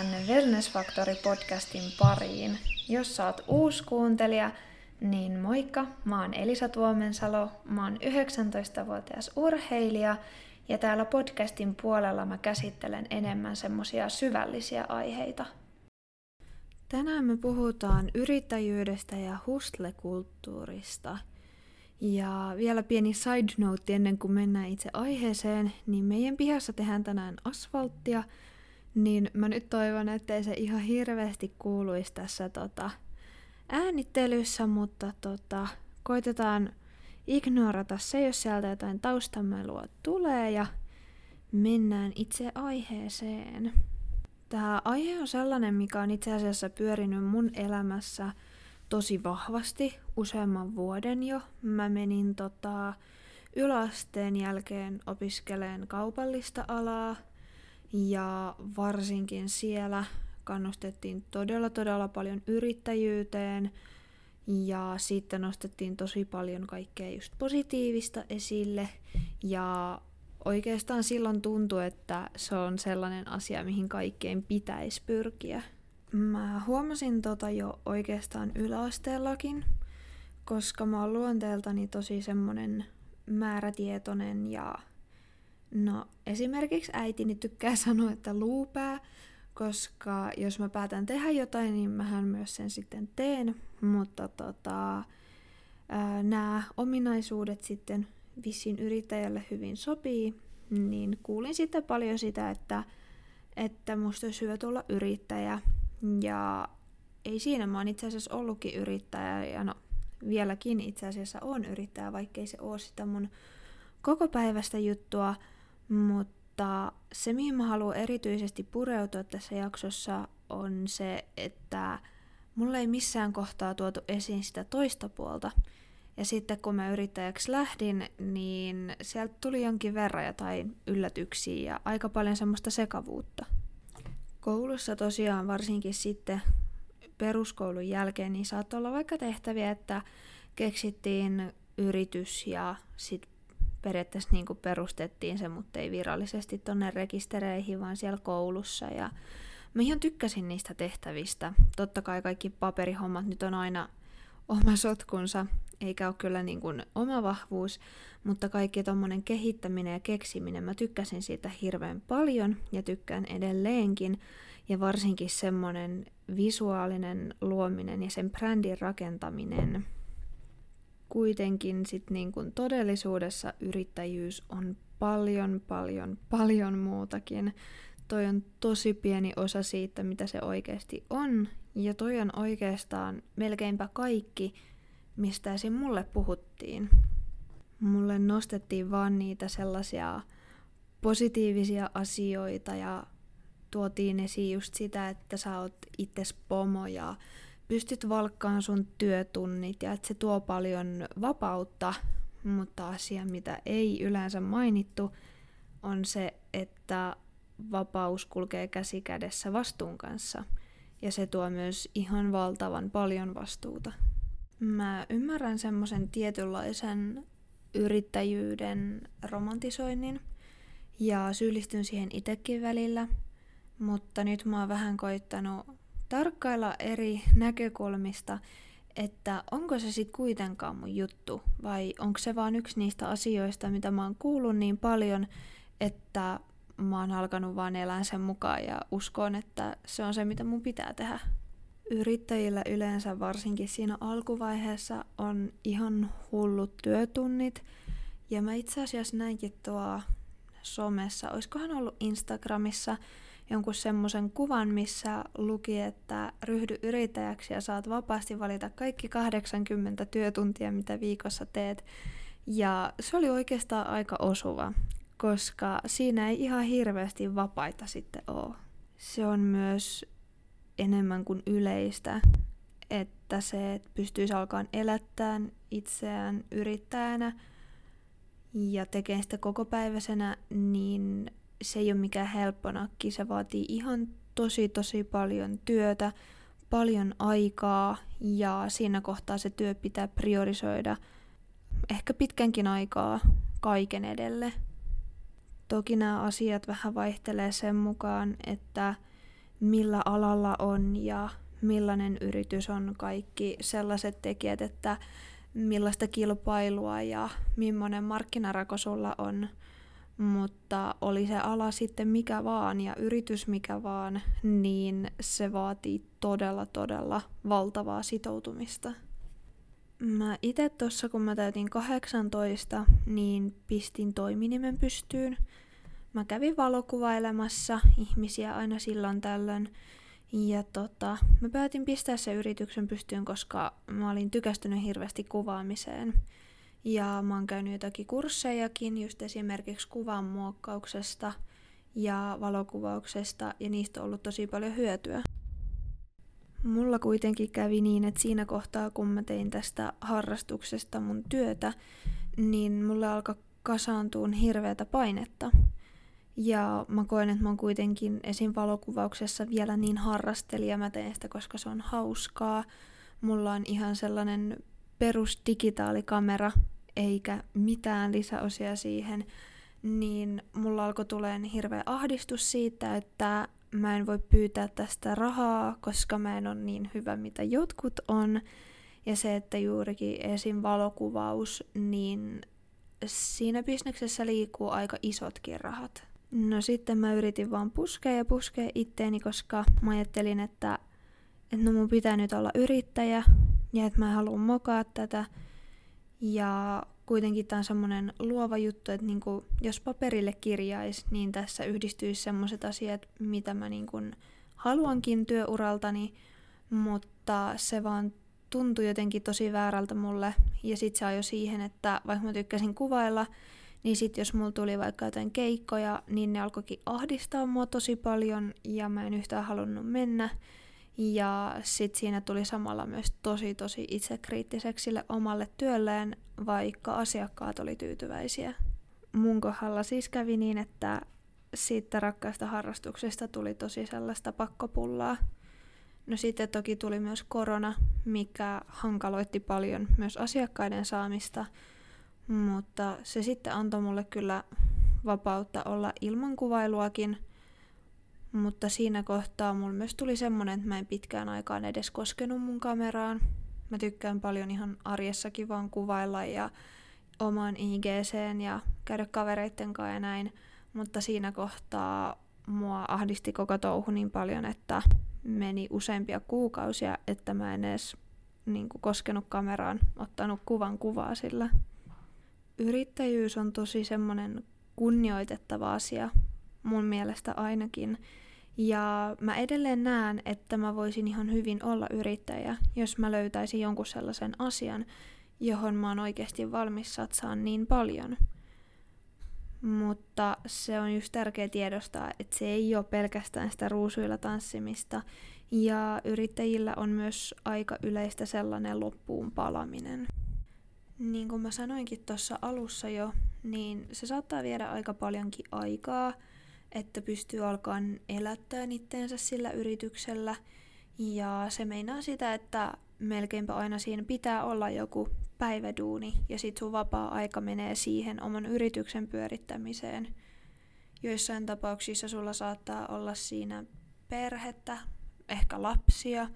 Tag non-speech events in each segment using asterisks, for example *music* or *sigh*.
Tänne Wellness Factory podcastin pariin. Jos sä oot uusi kuuntelija, niin moikka, mä oon Elisa Tuomensalo, mä oon 19-vuotias urheilija ja täällä podcastin puolella mä käsittelen enemmän semmosia syvällisiä aiheita. Tänään me puhutaan yrittäjyydestä ja hustlekulttuurista. Ja vielä pieni side note ennen kuin mennään itse aiheeseen, niin meidän pihassa tehdään tänään asfalttia – niin mä nyt toivon, ettei se ihan hirveästi kuuluisi tässä tota, äänittelyssä, mutta tota, koitetaan ignorata se, jos sieltä jotain taustamelua tulee ja mennään itse aiheeseen. Tämä aihe on sellainen, mikä on itse asiassa pyörinyt mun elämässä tosi vahvasti useamman vuoden jo. Mä menin tota, yläasteen jälkeen opiskeleen kaupallista alaa – ja varsinkin siellä kannustettiin todella todella paljon yrittäjyyteen ja sitten nostettiin tosi paljon kaikkea just positiivista esille ja oikeastaan silloin tuntui, että se on sellainen asia, mihin kaikkein pitäisi pyrkiä. Mä huomasin tota jo oikeastaan yläasteellakin, koska mä oon luonteeltani tosi semmonen määrätietoinen ja No esimerkiksi äitini tykkää *laughs* sanoa, että luupää, koska jos mä päätän tehdä jotain, niin mähän myös sen sitten teen. Mutta tota, nämä ominaisuudet sitten vissiin yrittäjälle hyvin sopii, niin kuulin sitten paljon sitä, että, että musta olisi hyvä tulla yrittäjä. Ja ei siinä, mä oon itse asiassa ollutkin yrittäjä ja no vieläkin itse asiassa on yrittäjä, vaikkei se ole sitä mun koko päivästä juttua, mutta se, mihin mä haluan erityisesti pureutua tässä jaksossa, on se, että mulle ei missään kohtaa tuotu esiin sitä toista puolta. Ja sitten kun mä yrittäjäksi lähdin, niin sieltä tuli jonkin verran jotain yllätyksiä ja aika paljon semmoista sekavuutta. Koulussa tosiaan varsinkin sitten peruskoulun jälkeen niin saattoi olla vaikka tehtäviä, että keksittiin yritys ja sitten periaatteessa niin kuin perustettiin se, mutta ei virallisesti tonne rekistereihin, vaan siellä koulussa. Ja mä ihan tykkäsin niistä tehtävistä. Totta kai kaikki paperihommat nyt on aina oma sotkunsa, eikä ole kyllä niin kuin oma vahvuus, mutta kaikki tuommoinen kehittäminen ja keksiminen, mä tykkäsin siitä hirveän paljon ja tykkään edelleenkin. Ja varsinkin semmoinen visuaalinen luominen ja sen brändin rakentaminen, kuitenkin sit niin kun todellisuudessa yrittäjyys on paljon, paljon, paljon muutakin. Toi on tosi pieni osa siitä, mitä se oikeasti on, ja toi on oikeastaan melkeinpä kaikki, mistä esim. mulle puhuttiin. Mulle nostettiin vaan niitä sellaisia positiivisia asioita ja tuotiin esiin just sitä, että sä oot itses pomo ja pystyt valkkaan sun työtunnit ja että se tuo paljon vapautta, mutta asia, mitä ei yleensä mainittu, on se, että vapaus kulkee käsi kädessä vastuun kanssa. Ja se tuo myös ihan valtavan paljon vastuuta. Mä ymmärrän semmoisen tietynlaisen yrittäjyyden romantisoinnin ja syyllistyn siihen itsekin välillä, mutta nyt mä oon vähän koittanut tarkkailla eri näkökulmista, että onko se sitten kuitenkaan mun juttu vai onko se vaan yksi niistä asioista, mitä mä oon kuullut niin paljon, että mä oon alkanut vaan elää sen mukaan ja uskon, että se on se, mitä mun pitää tehdä. Yrittäjillä yleensä varsinkin siinä alkuvaiheessa on ihan hullut työtunnit. Ja mä itse asiassa näinkin tuo somessa, olisikohan ollut Instagramissa, jonkun semmoisen kuvan, missä luki, että ryhdy yrittäjäksi ja saat vapaasti valita kaikki 80 työtuntia, mitä viikossa teet. Ja se oli oikeastaan aika osuva, koska siinä ei ihan hirveästi vapaita sitten ole. Se on myös enemmän kuin yleistä, että se, että pystyisi alkaan elättämään itseään yrittäjänä ja tekemään sitä kokopäiväisenä, niin se ei ole mikään helppo nakki, se vaatii ihan tosi tosi paljon työtä, paljon aikaa ja siinä kohtaa se työ pitää priorisoida ehkä pitkänkin aikaa kaiken edelle. Toki nämä asiat vähän vaihtelee sen mukaan, että millä alalla on ja millainen yritys on kaikki sellaiset tekijät, että millaista kilpailua ja millainen markkinarako sulla on. Mutta oli se ala sitten mikä vaan ja yritys mikä vaan, niin se vaatii todella todella valtavaa sitoutumista. Mä itse tuossa kun mä täytin 18, niin pistin toiminimen pystyyn. Mä kävin valokuvailemassa ihmisiä aina silloin tällöin. Ja tota, mä päätin pistää sen yrityksen pystyyn, koska mä olin tykästynyt hirveästi kuvaamiseen. Ja mä oon käynyt jotakin kurssejakin, just esimerkiksi kuvan muokkauksesta ja valokuvauksesta, ja niistä on ollut tosi paljon hyötyä. Mulla kuitenkin kävi niin, että siinä kohtaa, kun mä tein tästä harrastuksesta mun työtä, niin mulle alkoi kasaantua hirveätä painetta. Ja mä koen, että mä oon kuitenkin esim. valokuvauksessa vielä niin harrastelija. Mä teen sitä, koska se on hauskaa. Mulla on ihan sellainen perus digitaalikamera, eikä mitään lisäosia siihen. Niin mulla alkoi tuleen hirveä ahdistus siitä, että mä en voi pyytää tästä rahaa, koska mä en ole niin hyvä, mitä jotkut on. Ja se, että juurikin esim. valokuvaus, niin siinä bisneksessä liikkuu aika isotkin rahat. No sitten mä yritin vaan puskea ja puskea itteeni, koska mä ajattelin, että, että no mun pitää nyt olla yrittäjä ja että mä haluan mokaa tätä. Ja kuitenkin tämä on semmoinen luova juttu, että niinku, jos paperille kirjaisi, niin tässä yhdistyisi semmoiset asiat, mitä mä niinku haluankin työuraltani, mutta se vaan tuntui jotenkin tosi väärältä mulle. Ja sit se ajoi siihen, että vaikka mä tykkäsin kuvailla, niin sitten jos mulla tuli vaikka jotain keikkoja, niin ne alkoikin ahdistaa mua tosi paljon ja mä en yhtään halunnut mennä. Ja sitten siinä tuli samalla myös tosi tosi itsekriittiseksi sille omalle työlleen, vaikka asiakkaat oli tyytyväisiä. Mun kohdalla siis kävi niin, että siitä rakkaasta harrastuksesta tuli tosi sellaista pakkopullaa. No sitten toki tuli myös korona, mikä hankaloitti paljon myös asiakkaiden saamista, mutta se sitten antoi mulle kyllä vapautta olla ilman kuvailuakin, mutta siinä kohtaa mulla myös tuli semmonen, että mä en pitkään aikaan edes koskenut mun kameraan. Mä tykkään paljon ihan arjessakin vaan kuvailla ja oman IGCen ja käydä kavereitten kanssa ja näin. Mutta siinä kohtaa mua ahdisti koko touhu niin paljon, että meni useampia kuukausia, että mä en edes niin kuin, koskenut kameraan, ottanut kuvan kuvaa sillä yrittäjyys on tosi semmoinen kunnioitettava asia, mun mielestä ainakin. Ja mä edelleen näen, että mä voisin ihan hyvin olla yrittäjä, jos mä löytäisin jonkun sellaisen asian, johon mä oon oikeasti valmis satsaan niin paljon. Mutta se on just tärkeä tiedostaa, että se ei ole pelkästään sitä ruusuilla tanssimista, ja yrittäjillä on myös aika yleistä sellainen loppuun palaminen. Niin kuin mä sanoinkin tuossa alussa jo, niin se saattaa viedä aika paljonkin aikaa, että pystyy alkaan elättää itteensä sillä yrityksellä. Ja se meinaa sitä, että melkeinpä aina siinä pitää olla joku päiväduuni ja sit sun vapaa-aika menee siihen oman yrityksen pyörittämiseen. Joissain tapauksissa sulla saattaa olla siinä perhettä, ehkä lapsia,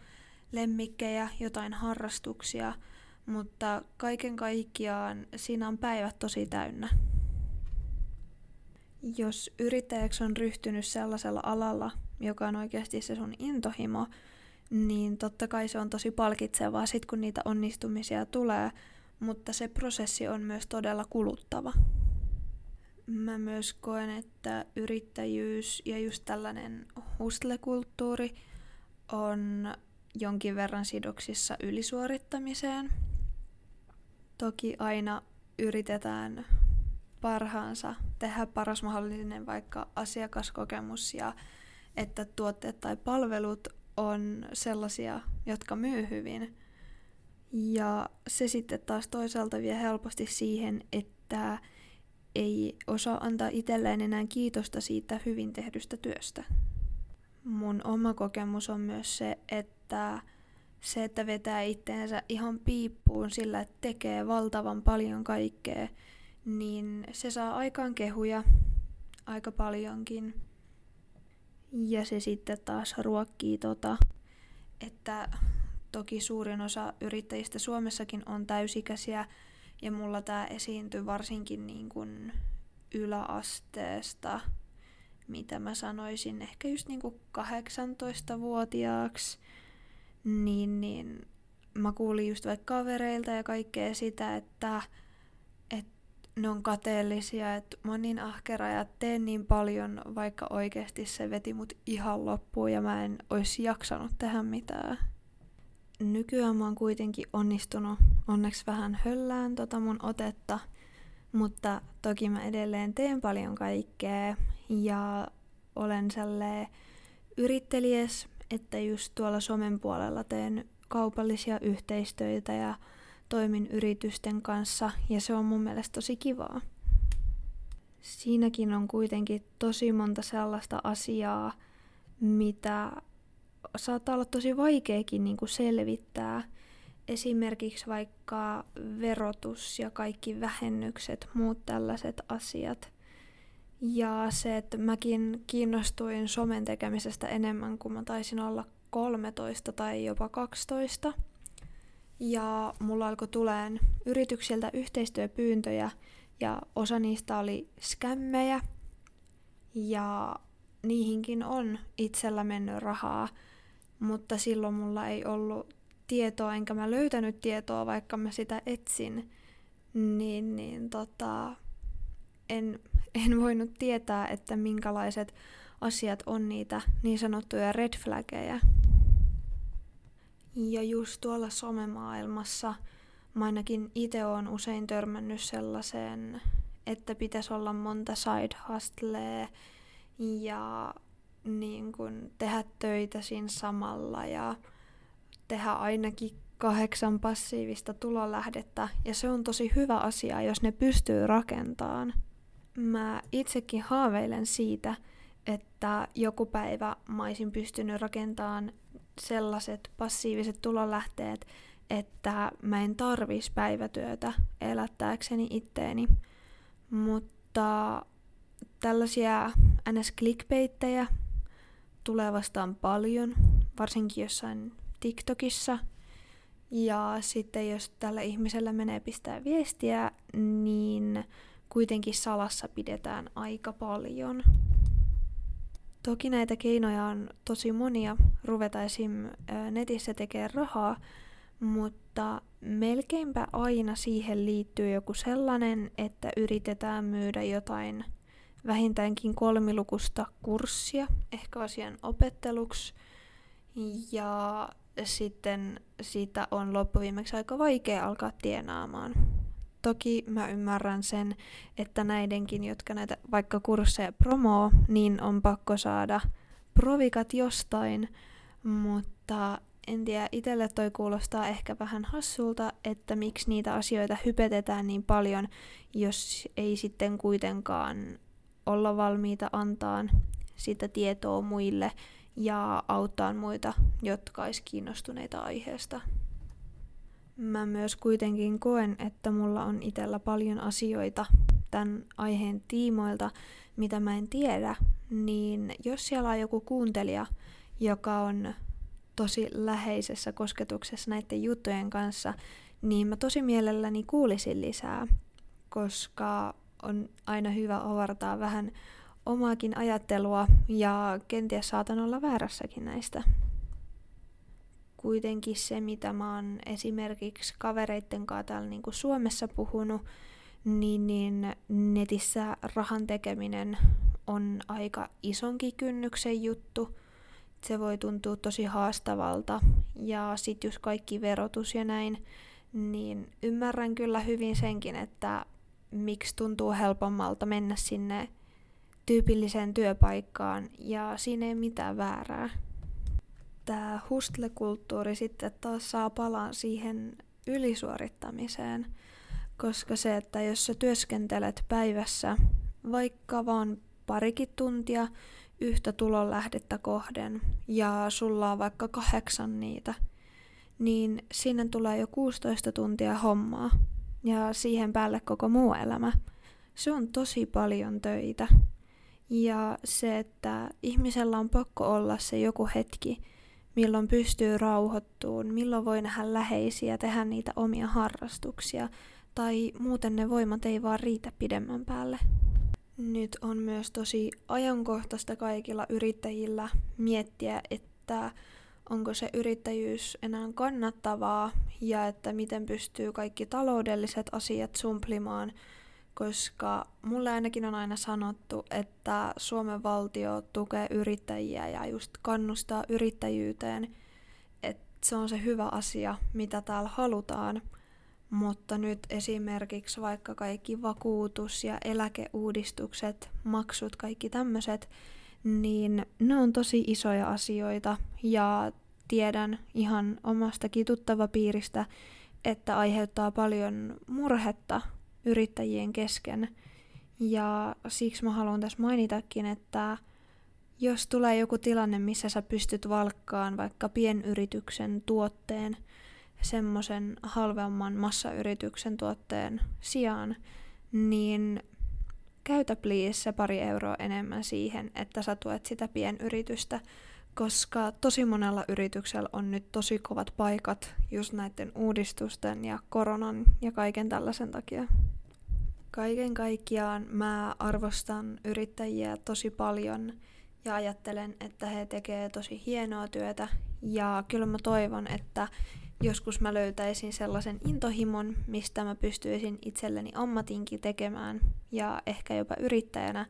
lemmikkejä, jotain harrastuksia – mutta kaiken kaikkiaan siinä on päivät tosi täynnä. Jos yrittäjäksi on ryhtynyt sellaisella alalla, joka on oikeasti se sun intohimo, niin totta kai se on tosi palkitsevaa sit kun niitä onnistumisia tulee, mutta se prosessi on myös todella kuluttava. Mä myös koen, että yrittäjyys ja just tällainen hustlekulttuuri on jonkin verran sidoksissa ylisuorittamiseen – Toki aina yritetään parhaansa tehdä paras mahdollinen vaikka asiakaskokemus ja että tuotteet tai palvelut on sellaisia, jotka myy hyvin. Ja se sitten taas toisaalta vie helposti siihen, että ei osaa antaa itselleen enää kiitosta siitä hyvin tehdystä työstä. Mun oma kokemus on myös se, että se, että vetää itteensä ihan piippuun sillä, että tekee valtavan paljon kaikkea, niin se saa aikaan kehuja aika paljonkin. Ja se sitten taas ruokkii tota, että toki suurin osa yrittäjistä Suomessakin on täysikäisiä ja mulla tämä esiintyy varsinkin niin kuin yläasteesta, mitä mä sanoisin, ehkä just niin kuin 18-vuotiaaksi, niin, niin mä kuulin just vaikka kavereilta ja kaikkea sitä, että ne on kateellisia, että mä oon niin ahkera ja teen niin paljon, vaikka oikeasti se veti mut ihan loppuun ja mä en olisi jaksanut tehdä mitään. Nykyään mä oon kuitenkin onnistunut onneksi vähän höllään tota mun otetta, mutta toki mä edelleen teen paljon kaikkea ja olen sellainen yrittelijäs, että just tuolla somen puolella teen kaupallisia yhteistöitä ja toimin yritysten kanssa ja se on mun mielestä tosi kivaa. Siinäkin on kuitenkin tosi monta sellaista asiaa, mitä saattaa olla tosi vaikeakin niin kuin selvittää. Esimerkiksi vaikka verotus ja kaikki vähennykset, muut tällaiset asiat. Ja se, että mäkin kiinnostuin somen tekemisestä enemmän kuin mä taisin olla 13 tai jopa 12. Ja mulla alkoi tuleen yrityksiltä yhteistyöpyyntöjä ja osa niistä oli skämmejä. Ja niihinkin on itsellä mennyt rahaa, mutta silloin mulla ei ollut tietoa, enkä mä löytänyt tietoa, vaikka mä sitä etsin, niin, niin tota, en, en voinut tietää, että minkälaiset asiat on niitä niin sanottuja red flaggeja. Ja just tuolla somemaailmassa mä ainakin itse olen usein törmännyt sellaiseen, että pitäisi olla monta side hustlea ja niin kun tehdä töitä siinä samalla ja tehdä ainakin kahdeksan passiivista tulolähdettä ja se on tosi hyvä asia, jos ne pystyy rakentamaan. Mä itsekin haaveilen siitä, että joku päivä mä olisin pystynyt rakentamaan sellaiset passiiviset tulonlähteet, että mä en tarvis päivätyötä elättääkseni itteeni. Mutta tällaisia ns-clickbaittejä tulee vastaan paljon, varsinkin jossain TikTokissa. Ja sitten jos tällä ihmisellä menee pistää viestiä, niin kuitenkin salassa pidetään aika paljon. Toki näitä keinoja on tosi monia ruveta esim. netissä tekemään rahaa, mutta melkeinpä aina siihen liittyy joku sellainen, että yritetään myydä jotain vähintäänkin kolmilukusta kurssia, ehkä asian opetteluksi, ja sitten siitä on loppuviimeksi aika vaikea alkaa tienaamaan. Toki mä ymmärrän sen, että näidenkin, jotka näitä vaikka kursseja promoo, niin on pakko saada provikat jostain, mutta en tiedä, itselle toi kuulostaa ehkä vähän hassulta, että miksi niitä asioita hypetetään niin paljon, jos ei sitten kuitenkaan olla valmiita antaa sitä tietoa muille ja auttaa muita, jotka olisi kiinnostuneita aiheesta. Mä myös kuitenkin koen, että mulla on itsellä paljon asioita tämän aiheen tiimoilta, mitä mä en tiedä, niin jos siellä on joku kuuntelija, joka on tosi läheisessä kosketuksessa näiden juttujen kanssa, niin mä tosi mielelläni kuulisin lisää, koska on aina hyvä avartaa vähän omaakin ajattelua ja kenties saatan olla väärässäkin näistä kuitenkin se, mitä mä oon esimerkiksi kavereitten kanssa täällä niin kuin Suomessa puhunut, niin, niin netissä rahan tekeminen on aika isonkin kynnyksen juttu. Se voi tuntua tosi haastavalta. Ja sit just kaikki verotus ja näin, niin ymmärrän kyllä hyvin senkin, että miksi tuntuu helpommalta mennä sinne tyypilliseen työpaikkaan ja siinä ei mitään väärää tämä hustlekulttuuri sitten taas saa palaan siihen ylisuorittamiseen, koska se, että jos sä työskentelet päivässä vaikka vaan parikin tuntia yhtä tulonlähdettä kohden ja sulla on vaikka kahdeksan niitä, niin sinne tulee jo 16 tuntia hommaa ja siihen päälle koko muu elämä. Se on tosi paljon töitä. Ja se, että ihmisellä on pakko olla se joku hetki, milloin pystyy rauhoittuun, milloin voi nähdä läheisiä, tehdä niitä omia harrastuksia, tai muuten ne voimat ei vaan riitä pidemmän päälle. Nyt on myös tosi ajankohtaista kaikilla yrittäjillä miettiä, että onko se yrittäjyys enää kannattavaa ja että miten pystyy kaikki taloudelliset asiat sumplimaan, koska mulle ainakin on aina sanottu, että Suomen valtio tukee yrittäjiä ja just kannustaa yrittäjyyteen, että se on se hyvä asia, mitä täällä halutaan. Mutta nyt esimerkiksi vaikka kaikki vakuutus- ja eläkeuudistukset, maksut, kaikki tämmöiset, niin ne on tosi isoja asioita ja tiedän ihan omastakin piiristä, että aiheuttaa paljon murhetta yrittäjien kesken. Ja siksi mä haluan tässä mainitakin, että jos tulee joku tilanne, missä sä pystyt valkkaan vaikka pienyrityksen tuotteen semmoisen halvemman massayrityksen tuotteen sijaan, niin käytä please se pari euroa enemmän siihen, että sä tuet sitä pienyritystä, koska tosi monella yrityksellä on nyt tosi kovat paikat just näiden uudistusten ja koronan ja kaiken tällaisen takia. Kaiken kaikkiaan mä arvostan yrittäjiä tosi paljon ja ajattelen, että he tekevät tosi hienoa työtä ja kyllä mä toivon, että joskus mä löytäisin sellaisen intohimon, mistä mä pystyisin itselleni ammatinkin tekemään ja ehkä jopa yrittäjänä,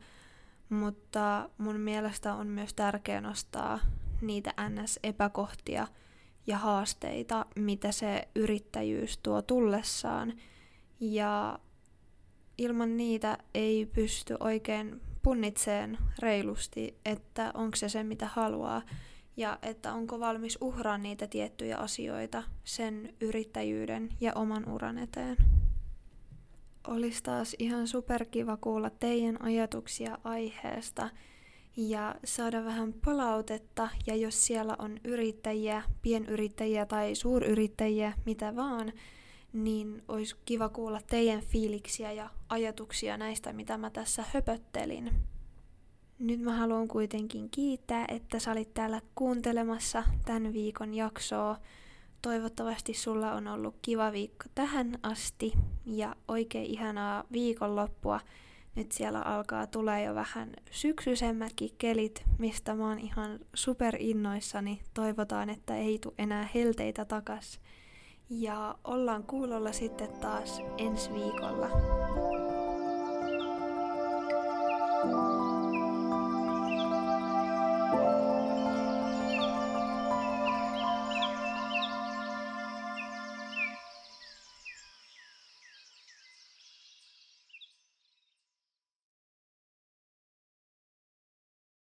mutta mun mielestä on myös tärkeää nostaa niitä NS-epäkohtia ja haasteita, mitä se yrittäjyys tuo tullessaan. Ja ilman niitä ei pysty oikein punnitseen reilusti, että onko se se, mitä haluaa ja että onko valmis uhraa niitä tiettyjä asioita sen yrittäjyyden ja oman uran eteen. Olisi taas ihan superkiva kuulla teidän ajatuksia aiheesta ja saada vähän palautetta. Ja jos siellä on yrittäjiä, pienyrittäjiä tai suuryrittäjiä, mitä vaan, niin olisi kiva kuulla teidän fiiliksiä ja ajatuksia näistä, mitä mä tässä höpöttelin. Nyt mä haluan kuitenkin kiittää, että sä olit täällä kuuntelemassa tämän viikon jaksoa. Toivottavasti sulla on ollut kiva viikko tähän asti ja oikein ihanaa viikonloppua. Nyt siellä alkaa tulee jo vähän syksyisemmätkin kelit, mistä mä oon ihan super innoissani. Toivotaan, että ei tule enää helteitä takas. Ja ollaan kuulolla sitten taas ensi viikolla.